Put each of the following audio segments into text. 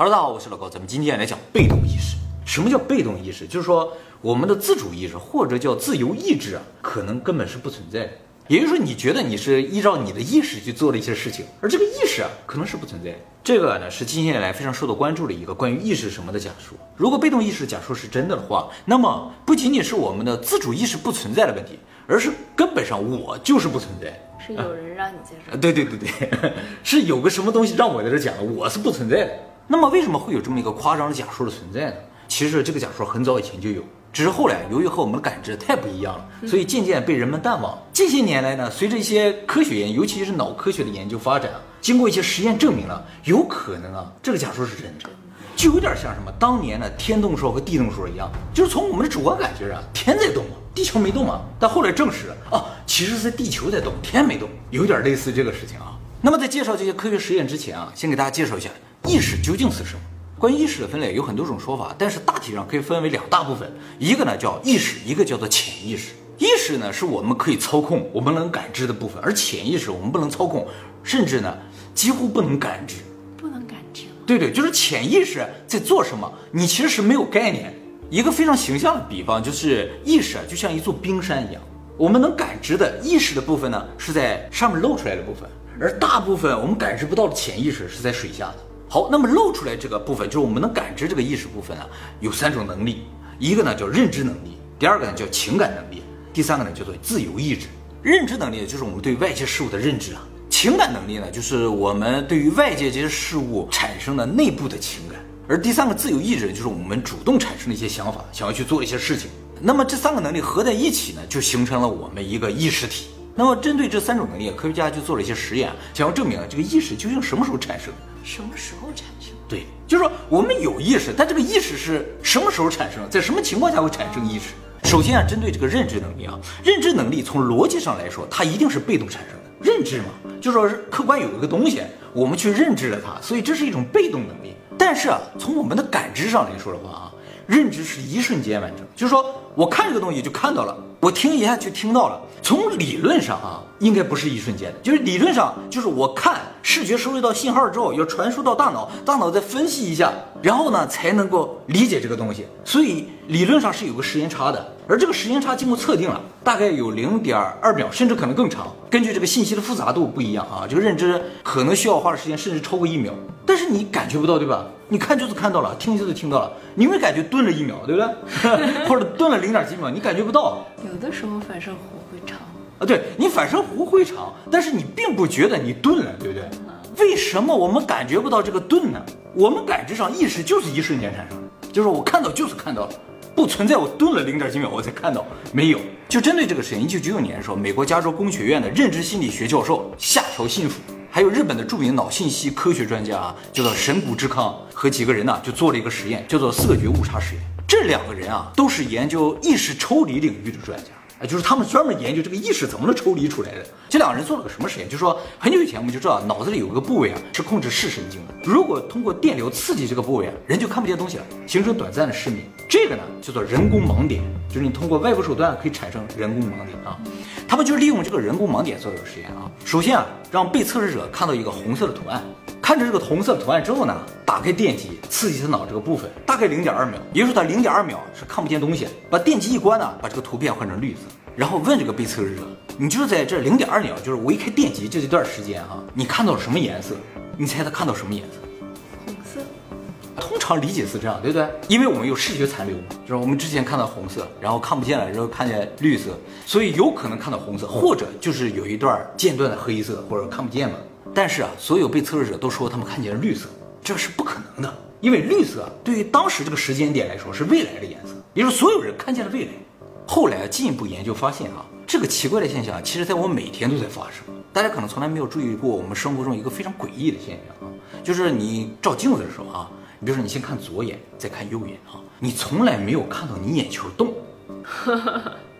Hello，大家好，我是老高，咱们今天来讲被动意识。什么叫被动意识？就是说我们的自主意识或者叫自由意志啊，可能根本是不存在的。也就是说，你觉得你是依照你的意识去做了一些事情，而这个意识啊，可能是不存在的。这个呢，是近些年来非常受到关注的一个关于意识什么的假说。如果被动意识假说是真的的话，那么不仅仅是我们的自主意识不存在的问题，而是根本上我就是不存在。是有人让你介绍啊，对对对对，是有个什么东西让我在这讲，我是不存在的。那么为什么会有这么一个夸张的假说的存在呢？其实这个假说很早以前就有，只是后来由于和我们的感知太不一样了，所以渐渐被人们淡忘。近些年来呢，随着一些科学研，尤其是脑科学的研究发展，经过一些实验证明了，有可能啊，这个假说是真的，就有点像什么当年的天动说和地动说一样，就是从我们的主观感觉啊，天在动，地球没动嘛，但后来证实了啊，其实是地球在动，天没动，有点类似这个事情啊。那么在介绍这些科学实验之前啊，先给大家介绍一下意识究竟是什么。关于意识的分类有很多种说法，但是大体上可以分为两大部分，一个呢叫意识，一个叫做潜意识。意识呢是我们可以操控、我们能感知的部分，而潜意识我们不能操控，甚至呢几乎不能感知。不能感知？对对，就是潜意识在做什么，你其实是没有概念。一个非常形象的比方就是意识就像一座冰山一样，我们能感知的意识的部分呢是在上面露出来的部分，而大部分我们感知不到的潜意识是在水下的。好，那么露出来这个部分就是我们能感知这个意识部分啊，有三种能力，一个呢叫认知能力，第二个呢叫情感能力，第三个呢叫做自由意志。认知能力就是我们对外界事物的认知啊，情感能力呢就是我们对于外界这些事物产生的内部的情感，而第三个自由意志就是我们主动产生的一些想法，想要去做一些事情。那么这三个能力合在一起呢，就形成了我们一个意识体。那么针对这三种能力，科学家就做了一些实验，想要证明这个意识究竟什么时候产生。什么时候产生？对，就是说我们有意识，但这个意识是什么时候产生？在什么情况下会产生意识？首先啊，针对这个认知能力啊，认知能力从逻辑上来说，它一定是被动产生的。认知嘛，就说是客观有一个东西，我们去认知了它，所以这是一种被动能力。但是啊，从我们的感知上来说的话啊，认知是一瞬间完成，就是说我看这个东西就看到了，我听一下就听到了。从理论上啊，应该不是一瞬间的，就是理论上就是我看视觉收集到信号之后，要传输到大脑，大脑再分析一下，然后呢才能够理解这个东西。所以理论上是有个时间差的，而这个时间差经过测定了，大概有零点二秒，甚至可能更长。根据这个信息的复杂度不一样啊，这个认知可能需要花的时间甚至超过一秒。但是你感觉不到，对吧？你看就是看到了，听就是听到了，你会感觉顿了一秒，对不对？或者顿了零点几秒，你感觉不到。有的时候反射弧会长啊，对你反射弧会长，但是你并不觉得你钝了，对不对？为什么我们感觉不到这个钝呢？我们感知上意识就是一瞬间产生的，就是我看到就是看到了，不存在我顿了零点几秒我才看到，没有。就针对这个实验，一九九九年的时候，美国加州工学院的认知心理学教授下条信辅，还有日本的著名脑信息科学专家啊，叫做神谷智康和几个人呢，就做了一个实验，叫做色觉误差实验。这两个人啊，都是研究意识抽离领域的专家。哎，就是他们专门研究这个意识怎么能抽离出来的。这两个人做了个什么实验？就是说很久以前我们就知道脑子里有个部位啊是控制视神经的，如果通过电流刺激这个部位啊，人就看不见东西了，形成短暂的失明。这个呢叫做人工盲点，就是你通过外部手段可以产生人工盲点啊。他们就利用这个人工盲点做这个实验啊。首先啊，让被测试者看到一个红色的图案，看着这个红色图案之后呢，打开电极刺激他脑这个部分，大概零点二秒，也就是说他零点二秒是看不见东西。把电极一关呢，把这个图片换成绿色。然后问这个被测试者，你就是在这零点二秒，就是我一开电极这一段时间啊，你看到了什么颜色？你猜他看到什么颜色？红色。通常理解是这样，对不对？因为我们有视觉残留嘛，就是我们之前看到红色，然后看不见了，然后看见绿色，所以有可能看到红色，或者就是有一段间断的黑色，或者看不见了。但是啊，所有被测试者都说他们看见了绿色，这是不可能的，因为绿色对于当时这个时间点来说是未来的颜色，也就是所有人看见了未来。后来进一步研究发现啊，这个奇怪的现象其实在我每天都在发生。大家可能从来没有注意过我们生活中一个非常诡异的现象啊，就是你照镜子的时候啊，你比如说你先看左眼，再看右眼啊，你从来没有看到你眼球动。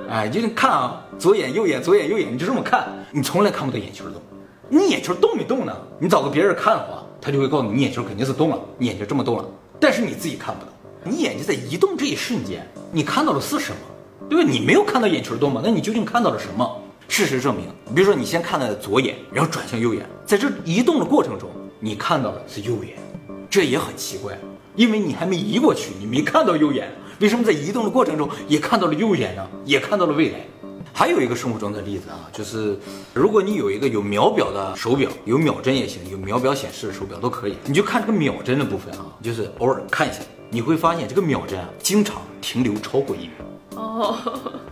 哎，就是看啊，左眼右眼左眼右眼，你就这么看，你从来看不到眼球动。你眼球动没动呢？你找个别人看的话，他就会告诉你，你眼球肯定是动了，你眼睛这么动了。但是你自己看不到，你眼睛在移动这一瞬间，你看到的是什么？对吧？你没有看到眼球动吗？那你究竟看到了什么？事实证明，比如说你先看的左眼，然后转向右眼，在这移动的过程中，你看到的是右眼。这也很奇怪，因为你还没移过去，你没看到右眼，为什么在移动的过程中也看到了右眼呢？也看到了未来。还有一个生活中的例子啊，就是如果你有一个有秒表的手表，有秒针也行，有秒表显示的手表都可以，你就看这个秒针的部分啊，就是偶尔看一下，你会发现这个秒针啊，经常停留超过一秒。哦，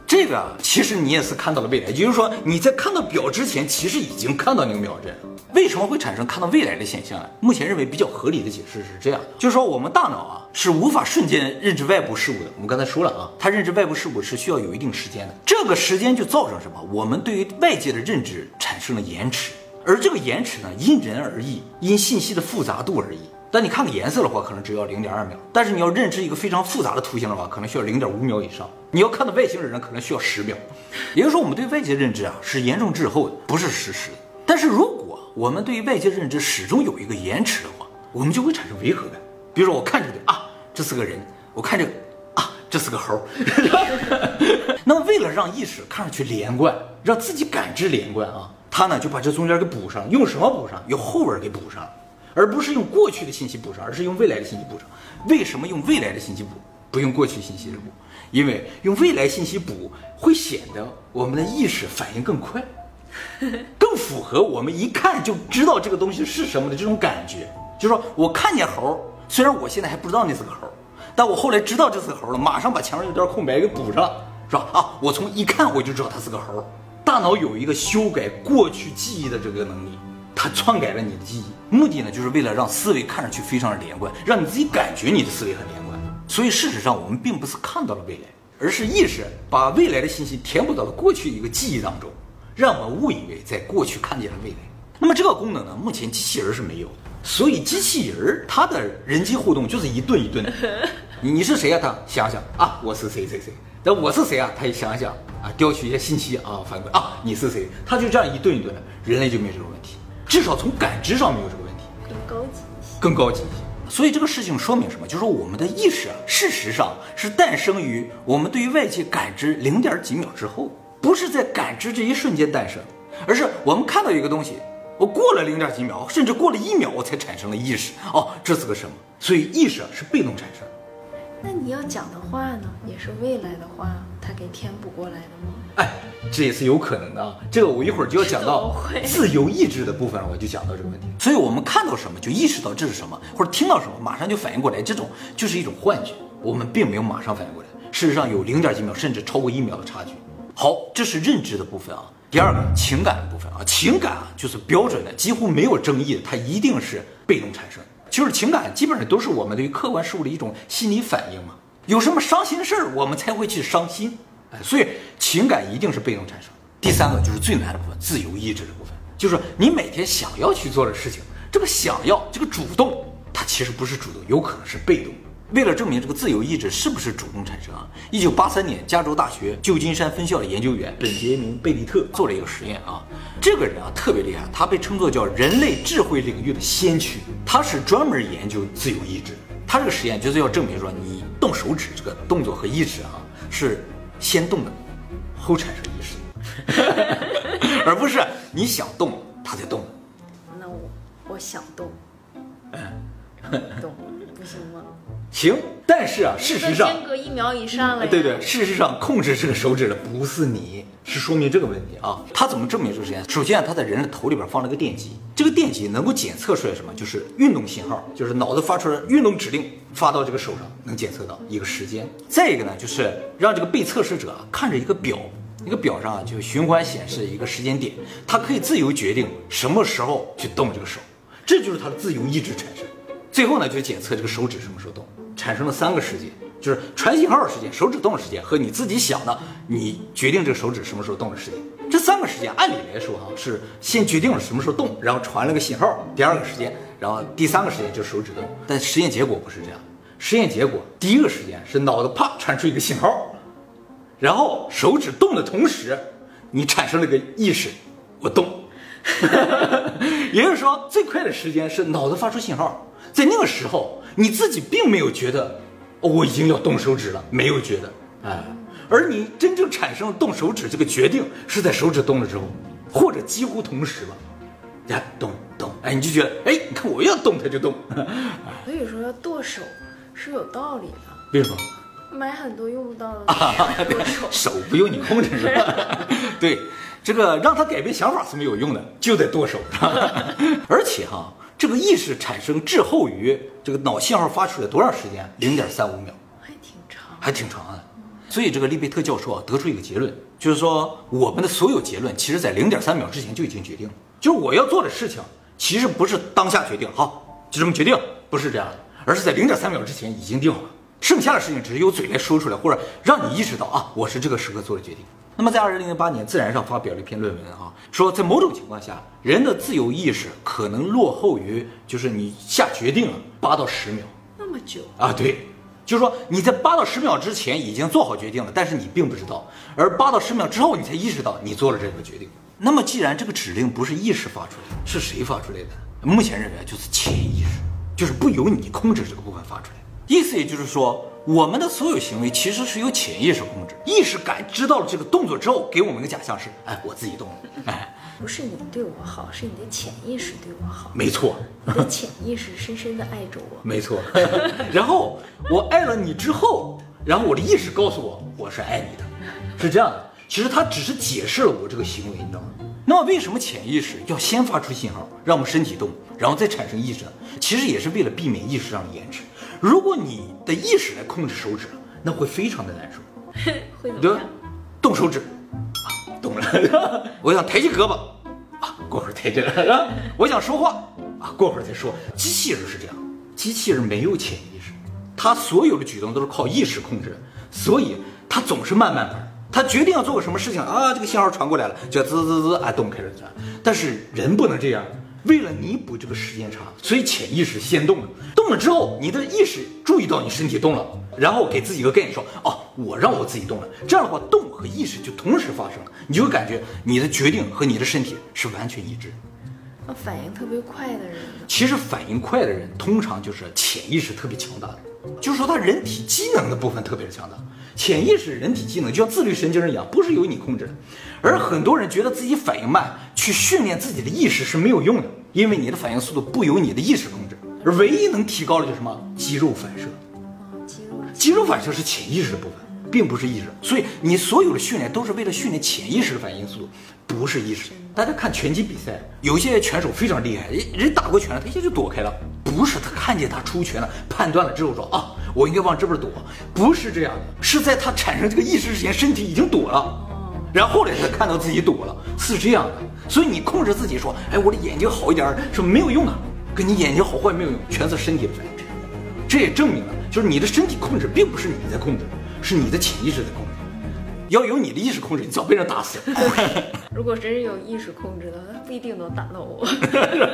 这个啊，其实你也是看到了未来，也就是说你在看到表之前，其实已经看到那个秒针。为什么会产生看到未来的现象呢？目前认为比较合理的解释是这样的，就是说我们大脑啊是无法瞬间认知外部事物的。我们刚才说了啊，它认知外部事物是需要有一定时间的，这个时间就造成什么？我们对于外界的认知产生了延迟，而这个延迟呢，因人而异，因信息的复杂度而异。但你看个颜色的话，可能只要零点二秒；但是你要认知一个非常复杂的图形的话，可能需要零点五秒以上。你要看到外星人，可能需要十秒。也就是说，我们对外界认知啊是严重滞后的，不是实时的。但是如果我们对于外界认知始终有一个延迟的话，我们就会产生违和感。比如说，我看这个啊，这是个人；我看这个啊，这是个猴。那么，为了让意识看上去连贯，让自己感知连贯啊，他呢就把这中间给补上。用什么补上？用后文给补上，而不是用过去的信息补上，而是用未来的信息补上。为什么用未来的信息补，不用过去信息的补？因为用未来信息补会显得我们的意识反应更快，更符合我们一看就知道这个东西是什么的这种感觉。就是说我看见猴，虽然我现在还不知道那是个猴，但我后来知道这是个猴了，马上把前面那段空白给补上，是吧？啊，我从一看我就知道它是个猴。大脑有一个修改过去记忆的这个能力，它篡改了你的记忆，目的呢就是为了让思维看上去非常的连贯，让你自己感觉你的思维很连贯。所以事实上，我们并不是看到了未来，而是意识把未来的信息填补到了过去一个记忆当中，让我们误以为在过去看见了未来。那么这个功能呢，目前机器人是没有的。所以机器人它的人机互动就是一顿一顿的。你你是谁呀？他想想啊，我是谁谁谁。那我是谁啊？他也想想啊，调取一些信息啊，反馈啊，你是谁？他就这样一顿一顿的，人类就没有这种问题，至少从感知上没有这个问题。更高级一些。更高级一些。所以这个事情说明什么？就是说我们的意识啊，事实上是诞生于我们对于外界感知零点几秒之后，不是在感知这一瞬间诞生，而是我们看到一个东西，我过了零点几秒，甚至过了一秒，我才产生了意识。哦，这是个什么？所以意识啊是被动产生。那你要讲的话呢，也是未来的话，它给填补过来的吗？哎，这也是有可能的啊。这个我一会儿就要讲到自由意志的部分了，我就讲到这个问题。所以我们看到什么就意识到这是什么，或者听到什么马上就反应过来，这种就是一种幻觉。我们并没有马上反应过来，事实上有零点几秒甚至超过一秒的差距。好，这是认知的部分啊。第二个情感的部分啊，情感啊就是标准的，几乎没有争议的，它一定是被动产生。就是情感基本上都是我们对于客观事物的一种心理反应嘛。有什么伤心事儿，我们才会去伤心。所以情感一定是被动产生。第三个就是最难的部分，自由意志的部分，就是你每天想要去做的事情，这个想要，这个主动，它其实不是主动，有可能是被动。为了证明这个自由意志是不是主动产生啊，一九八三年，加州大学旧金山分校的研究员本杰明·贝利特做了一个实验啊。这个人啊特别厉害，他被称作叫人类智慧领域的先驱，他是专门研究自由意志。他这个实验就是要证明说，你动手指这个动作和意志啊是先动的，后产生意识的，而不是你想动它才动。那我我想动，动不行吗？行，但是啊，事实上间隔一秒以上了呀。对对，事实上控制这个手指的不是你，是说明这个问题啊。他怎么证明这个实验？首先啊，他在人的头里边放了个电极，这个电极能够检测出来什么？就是运动信号，就是脑子发出来运动指令，发到这个手上能检测到一个时间。再一个呢，就是让这个被测试者啊看着一个表，一个表上啊就循环显示一个时间点，他可以自由决定什么时候去动这个手，这就是他的自由意志产生。最后呢，就检测这个手指什么时候动，产生了三个时间，就是传信号的时间、手指动的时间和你自己想的你决定这个手指什么时候动的时间。这三个时间按理来说哈是先决定了什么时候动，然后传了个信号，第二个时间，然后第三个时间就是手指动。但实验结果不是这样，实验结果第一个时间是脑子啪传出一个信号，然后手指动的同时，你产生了个意识，我动。也就是说，最快的时间是脑子发出信号，在那个时候，你自己并没有觉得、哦我已经要动手指了，没有觉得，哎，而你真正产生了动手指这个决定，是在手指动了之后，或者几乎同时吧。呀，动动，哎，你就觉得，哎，你看我要动它就动，所以说要剁手是有道理的。为什么？买很多用不到的剁手，手不用你控制是吧？对，这个让他改变想法是没有用的，就得剁手。而且哈，这个意识产生滞后于这个脑信号发出来多长时间？零点三五秒，还挺长。还挺长的。所以这个利贝特教授啊，得出一个结论，就是说我们的所有结论，其实在零点三秒之前就已经决定了。就是我要做的事情，其实不是当下决定，好就这么决定，不是这样的，而是在零点三秒之前已经定好了。剩下的事情只是由嘴来说出来，或者让你意识到啊，我是这个时刻做的决定。那么在二零零八年《自然》上发表了一篇论文啊，说在某种情况下，人的自由意识可能落后于就是你下决定了八到十秒那么久啊，对，就是说你在八到十秒之前已经做好决定了，但是你并不知道，而八到十秒之后你才意识到你做了这个决定。那么既然这个指令不是意识发出来的，是谁发出来的？目前认为就是潜意识，就是不由你控制这个部分发出来。意思也就是说，我们的所有行为其实是由潜意识控制，意识感知到了这个动作之后，给我们一个假象是，哎，我自己动了，哎，不是你对我好，是你的潜意识对我好，没错，你的潜意识深深的爱着我。没错。然后我爱了你之后，然后我的意识告诉我我是爱你的，是这样的。其实它只是解释了我这个行为，你知道吗？那么为什么潜意识要先发出信号，让我们身体动，然后再产生意识呢？其实也是为了避免意识上的延迟。如果你的意识来控制手指，那会非常的难受。会怎对吧么样？？动手指，啊，动了。我想抬起胳膊，啊，过会儿抬起来了。我想说话，啊，过会儿再说。机器人是这样，机器人没有潜意识，它所有的举动都是靠意识控制的，所以它总是慢慢慢。他决定要做个什么事情啊，这个信号传过来了，就滋滋滋啊，动开始转。但是人不能这样，为了弥补这个时间差，所以潜意识先动了。动了之后，你的意识注意到你身体动了，然后给自己一个概念说，哦，我让我自己动了。这样的话，动和意识就同时发生了，你就会感觉你的决定和你的身体是完全一致。那反应特别快的人？其实反应快的人，通常就是潜意识特别强大的，就是说他人体机能的部分特别强大。潜意识人体机能就像自律神经一样，不是由你控制的。而很多人觉得自己反应慢，去训练自己的意识是没有用的，因为你的反应速度不由你的意识控制。而唯一能提高的就是什么？肌肉反射。肌肉反射是潜意识的部分，并不是意识。所以你所有的训练都是为了训练潜意识的反应速度，不是意识。大家看拳击比赛，有些拳手非常厉害，人人打过拳了，他一下就躲开了，不是他看见他出拳了，判断了之后说啊，我应该往这边躲，不是这样的，是在他产生这个意识之前，身体已经躲了。然后后来才看到自己躲了，是这样的。所以你控制自己说，哎，我的眼睛好一点儿是没有用的，跟你眼睛好坏没有用，全是身体的反应。这也证明了，就是你的身体控制并不是你在控制，是你的潜意识在控制。要有你的意识控制，你早被人打死了。如果真是有意识控制的，他不一定能打到我。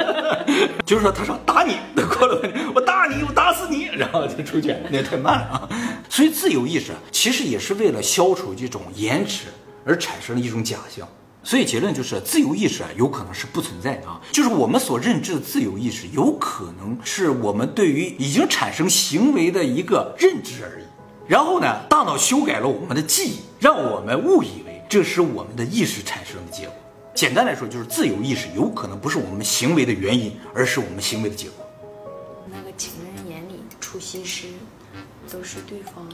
就是说，他说打你，过了我打你，我打死你，然后就出拳，那太慢了啊。所以自由意识啊其实也是为了消除这种延迟而产生的一种假象。所以结论就是，自由意识啊有可能是不存在的啊，就是我们所认知的自由意识，有可能是我们对于已经产生行为的一个认知而已。然后呢，大脑修改了我们的记忆，让我们误以为这是我们的意识产生的结果。简单来说，就是自由意识有可能不是我们行为的原因，而是我们行为的结果。那个情人眼里出西施，都是对方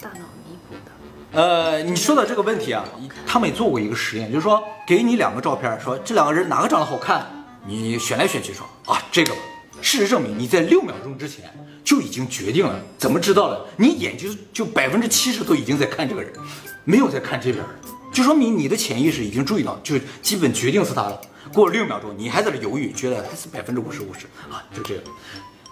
大脑弥补的。呃，你说到这个问题啊，他们也做过一个实验，就是说给你两个照片，说这两个人哪个长得好看，你选来选去说啊这个吧。事实证明，你在六秒钟之前就已经决定了，怎么知道了？你眼睛就百分之七十都已经在看这个人，没有在看这边，就说明你的潜意识已经注意到，就基本决定是他了。过了六秒钟，你还在这犹豫，觉得还是百分之五十五十啊，就这样。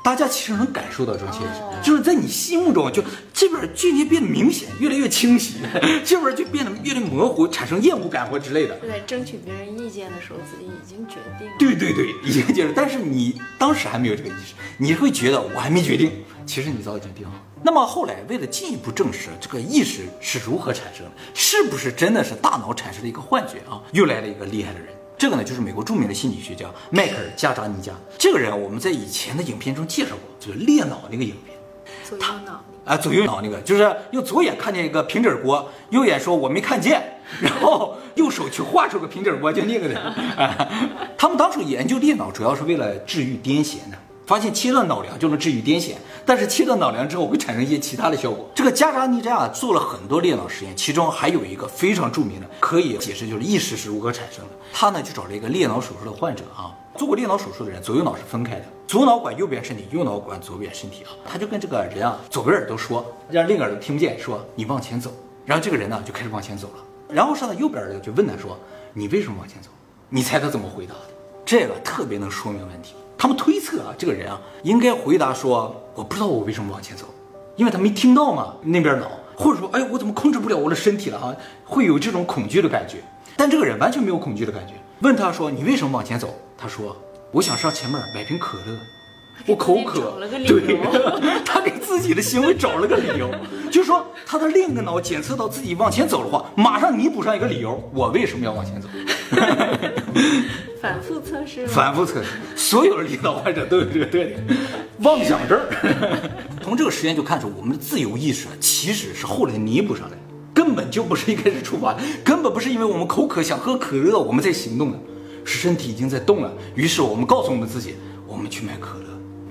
大家其实能感受到这种现象，就是在你心目中，就这边距离变得明显，越来越清晰，这边就变得越来越模糊，产生厌恶感或之类的。就在争取别人意见的时候，自己已经决定了。对对对，已经接受，但是你当时还没有这个意识，你会觉得我还没决定，其实你早已经定好。那么后来，为了进一步证实这个意识是如何产生的，是不是真的是大脑产生了一个幻觉啊？又来了一个厉害的人，这个呢就是美国著名的心理学家迈克尔·加扎尼加。这个人我们在以前的影片中介绍过，就是裂脑那个影片。左右脑啊，左右脑那个，就是用左眼看见一个平底锅，右眼说我没看见，然后右手去画出个平底锅，就那个的。他们当初研究裂脑，主要是为了治愈癫痫的。发现切断脑梁就能治愈癫痫，但是切断脑梁之后会产生一些其他的效果。这个加扎尼扎做了很多裂脑实验，其中还有一个非常著名的，可以解释就是意识是如何产生的。他呢就找了一个裂脑手术的患者啊，做过裂脑手术的人左右脑是分开的，左脑管右边身体，右脑管左边身体啊。他就跟这个人啊左边耳朵说，让另个耳朵听不见，说你往前走。然后这个人呢就开始往前走了，然后上到右边耳朵就问他说，你为什么往前走？你猜他怎么回答的？这个特别能说明问题。他们推测啊，这个人啊，应该回答说：“我不知道我为什么往前走，因为他没听到嘛，那边脑，或者说，哎，我怎么控制不了我的身体了啊？会有这种恐惧的感觉。但这个人完全没有恐惧的感觉。问他说：你为什么往前走？他说：我想上前面买瓶可乐。”我口渴，对，他给自己的行为找了个理由，就说他的另一个脑检测到自己往前走的话，马上弥补上一个理由，我为什么要往前走？反复测试，反复测试，所有的领导患者都有这个特点，妄想症。从这个实验就看出，我们的自由意识其实是后来弥补上来，根本就不是一开始出发，根本不是因为我们口渴想喝可乐我们在行动的，是身体已经在动了，于是我们告诉我们自己，我们去买可乐。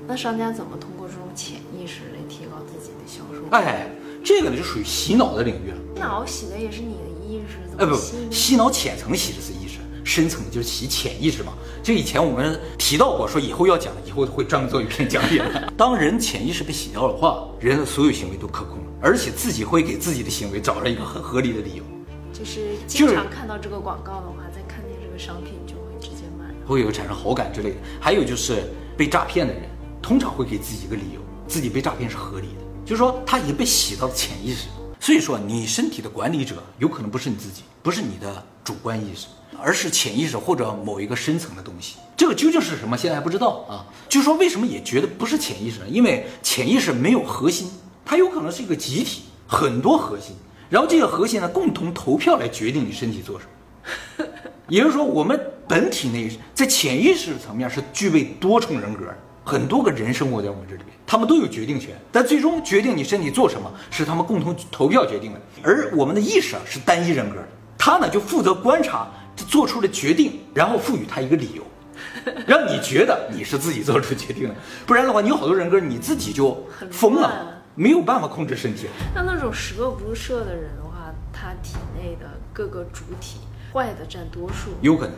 那商家怎么通过这种潜意识来提高自己的销售？哎，这个呢就属于洗脑的领域了。洗脑洗的也是你的意识，哎不，洗脑浅层洗的是意识，深层就是洗潜意识嘛。就以前我们提到过，说以后要讲，以后会专门做一篇讲解。当人潜意识被洗掉的话，人的所有行为都可控了，而且自己会给自己的行为找着一个很合理的理由。就是经常看到这个广告的话，再看见这个商品就会直接买，会有产生好感之类的。还有就是被诈骗的人。通常会给自己一个理由，自己被诈骗是合理的，就是说他已经被洗到了潜意识。所以说，你身体的管理者有可能不是你自己，不是你的主观意识，而是潜意识或者某一个深层的东西。这个究竟是什么，现在还不知道啊。就是说，为什么也觉得不是潜意识呢？因为潜意识没有核心，它有可能是一个集体，很多核心，然后这个核心呢共同投票来决定你身体做什么。也就是说，我们本体内在潜意识层面是具备多重人格。很多个人生活在我们这里边，他们都有决定权，但最终决定你身体做什么是他们共同投票决定的。而我们的意识啊是单一人格，他呢就负责观察做出了决定，然后赋予他一个理由，让你觉得你是自己做出决定的。不然的话，你有好多人格，你自己就疯了，没有办法控制身体。像那种十恶不赦的人的话，他体内的各个主体坏的占多数，有可能。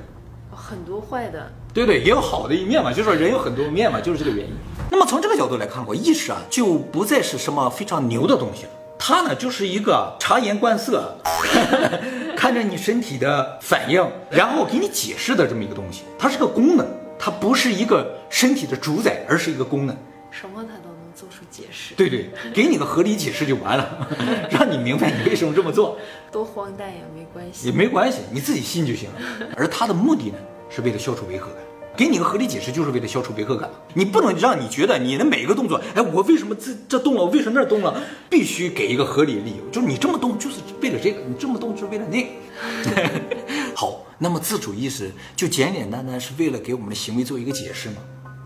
很多坏的，对对，也有好的一面嘛，就说人有很多面嘛，就是这个原因。那么从这个角度来看我，意识啊就不再是什么非常牛的东西了，它呢就是一个察言观色，看着你身体的反应，然后给你解释的这么一个东西。它是个功能，它不是一个身体的主宰，而是一个功能。什么它都能做出解释。对对，给你个合理解释就完了，让你明白你为什么这么做。多荒诞也没关系，也没关系，你自己信就行了。而它的目的呢？是为了消除违和感，给你个合理解释，就是为了消除违和感。你不能让你觉得你的每一个动作，哎，我为什么这这动了，我为什么那动了？必须给一个合理的理由，就是你这么动就是为了这个，你这么动就是为了那个。好，那么自主意识就简简单单是为了给我们的行为做一个解释吗？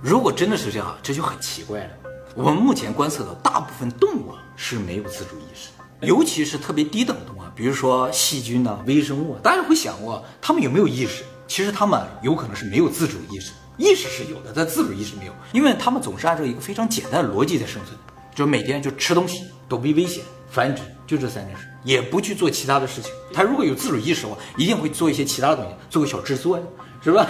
如果真的是这样，这就很奇怪了。我们目前观测到，大部分动物是没有自主意识，尤其是特别低等动物，比如说细菌呐、微生物，大家会想过它们有没有意识？其实他们有可能是没有自主意识，意识是有的，但自主意识没有，因为他们总是按照一个非常简单的逻辑在生存，就每天就吃东西，躲避危险，繁殖，就这三件事，也不去做其他的事情。他如果有自主意识的话，一定会做一些其他的东西，做个小制作呀，是吧？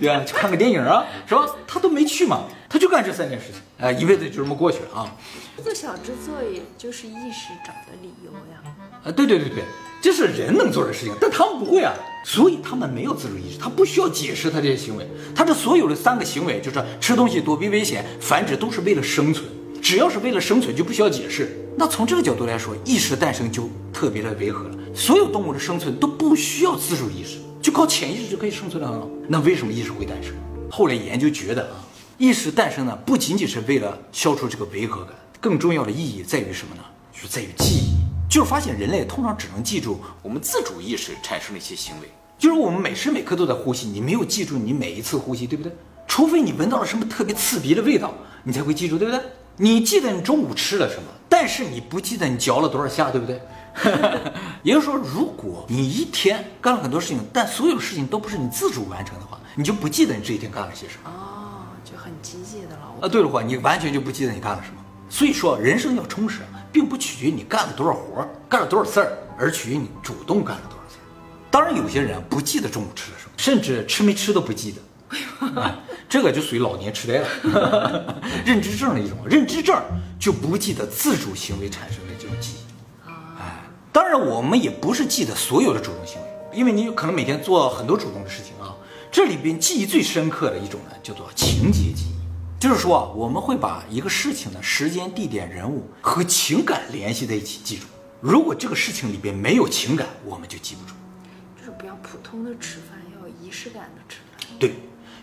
对吧？去看个电影啊，是吧？他都没去嘛，他就干这三件事情，哎，一辈子就这么过去了啊。做小制作也就是意识找的理由呀。啊，对对对对。这是人能做的事情，但他们不会啊，所以他们没有自主意识，他不需要解释他这些行为，他这所有的三个行为就是吃东西、躲避危险、繁殖，都是为了生存。只要是为了生存，就不需要解释。那从这个角度来说，意识诞生就特别的违和了。所有动物的生存都不需要自主意识，就靠潜意识就可以生存的很好。那为什么意识会诞生？后来研究觉得啊，意识诞生呢，不仅仅是为了消除这个违和感，更重要的意义在于什么呢？就是在于记忆。就是发现人类通常只能记住我们自主意识产生的一些行为，就是我们每时每刻都在呼吸，你没有记住你每一次呼吸，对不对？除非你闻到了什么特别刺鼻的味道，你才会记住，对不对？你记得你中午吃了什么，但是你不记得你嚼了多少下，对不对？也就是说，如果你一天干了很多事情，但所有事情都不是你自主完成的话，你就不记得你这一天干了些什么。哦，就很机械的劳啊，对的话，你完全就不记得你干了什么。所以说，人生要充实，并不取决于你干了多少活儿，干了多少事儿，而取决于你主动干了多少事儿。当然，有些人不记得中午吃了什么，甚至吃没吃都不记得，啊，这个就属于老年痴呆了，认知症的一种。认知症就不记得自主行为产生的这种记忆。哎，当然，我们也不是记得所有的主动行为，因为你有可能每天做很多主动的事情啊。这里边记忆最深刻的一种呢，叫做情节记忆。就是说啊，我们会把一个事情的时间、地点、人物和情感联系在一起记住。如果这个事情里边没有情感，我们就记不住。就是不要普通的吃饭，要有仪式感的吃饭。对，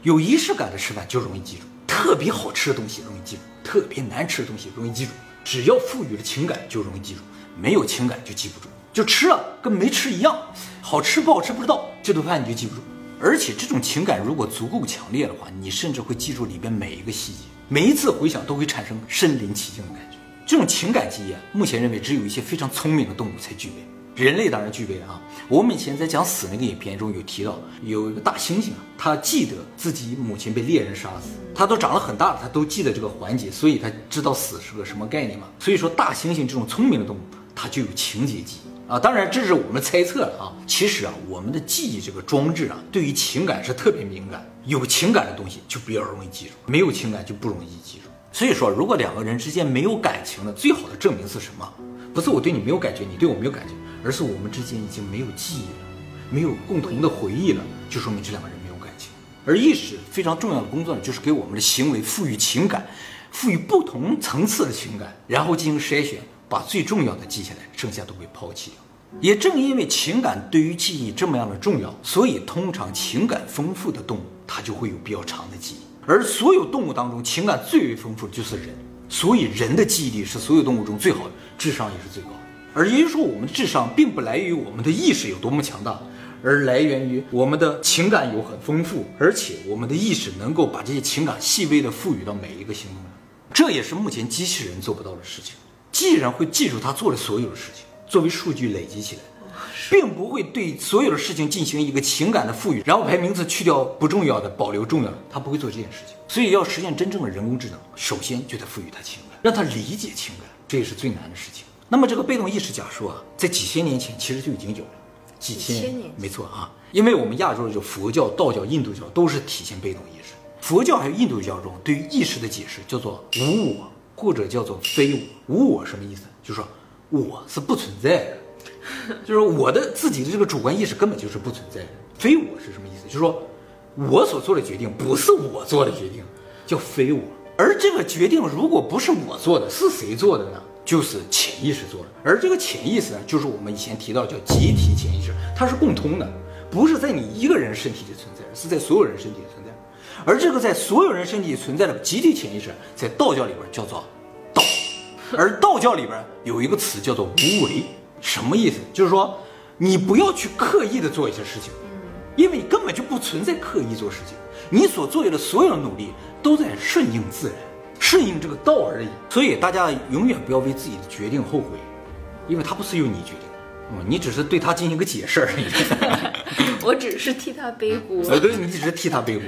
有仪式感的吃饭就容易记住，特别好吃的东西容易记住，特别难吃的东西容易记住。只要赋予了情感，就容易记住；没有情感就记不住，就吃了跟没吃一样，好吃不好吃不知道，这顿饭你就记不住。而且这种情感如果足够强烈的话，你甚至会记住里边每一个细节，每一次回想都会产生身临其境的感觉。这种情感记忆啊，目前认为只有一些非常聪明的动物才具备，人类当然具备了啊。我们以前在讲死那个影片中有提到，有一个大猩猩啊，它记得自己母亲被猎人杀死，它都长了很大了，它都记得这个环节，所以它知道死是个什么概念嘛。所以说，大猩猩这种聪明的动物，它就有情节记忆。啊，当然这是我们猜测了啊。其实啊，我们的记忆这个装置啊，对于情感是特别敏感，有情感的东西就比较容易记住，没有情感就不容易记住。所以说，如果两个人之间没有感情的，最好的证明是什么？不是我对你没有感觉，你对我没有感觉，而是我们之间已经没有记忆了，没有共同的回忆了，就说明这两个人没有感情。而意识非常重要的工作呢，就是给我们的行为赋予情感，赋予不同层次的情感，然后进行筛选。把最重要的记下来，剩下都被抛弃掉。也正因为情感对于记忆这么样的重要，所以通常情感丰富的动物，它就会有比较长的记忆。而所有动物当中，情感最为丰富的就是人，所以人的记忆力是所有动物中最好的，智商也是最高的。而也就是说，我们的智商并不来源于我们的意识有多么强大，而来源于我们的情感有很丰富，而且我们的意识能够把这些情感细微的赋予到每一个行动上。这也是目前机器人做不到的事情。机器人会记住他做的所有的事情，作为数据累积起来，并不会对所有的事情进行一个情感的赋予，然后排名次去掉不重要的，保留重要的，他不会做这件事情。所以要实现真正的人工智能，首先就得赋予他情感，让他理解情感，这也是最难的事情。那么这个被动意识假说啊，在几千年前其实就已经有了，几千年没错啊，因为我们亚洲的就佛教、道教、印度教都是体现被动意识。佛教还有印度教中对于意识的解释叫做无我，或者叫做非我。无我什么意思？就是说我是不存在的，就是我的自己的这个主观意识根本就是不存在的。非我是什么意思？就是说我所做的决定不是我做的决定，叫非我。而这个决定如果不是我做的，是谁做的呢？就是潜意识做的。而这个潜意识呢，就是我们以前提到叫集体潜意识，它是共通的，不是在你一个人身体里存在，是在所有人身体里存在。而这个在所有人身体里存在的集体潜意识，在道教里边叫做道，而道教里边有一个词叫做无为，什么意思？就是说你不要去刻意的做一些事情，因为你根本就不存在刻意做事情，你所做的所有的努力都在顺应自然，顺应这个道而已。所以大家永远不要为自己的决定后悔，因为它不是由你决定的，嗯，你只是对它进行一个解释而已。我只是替他背锅。呃，对，你只是替他背锅。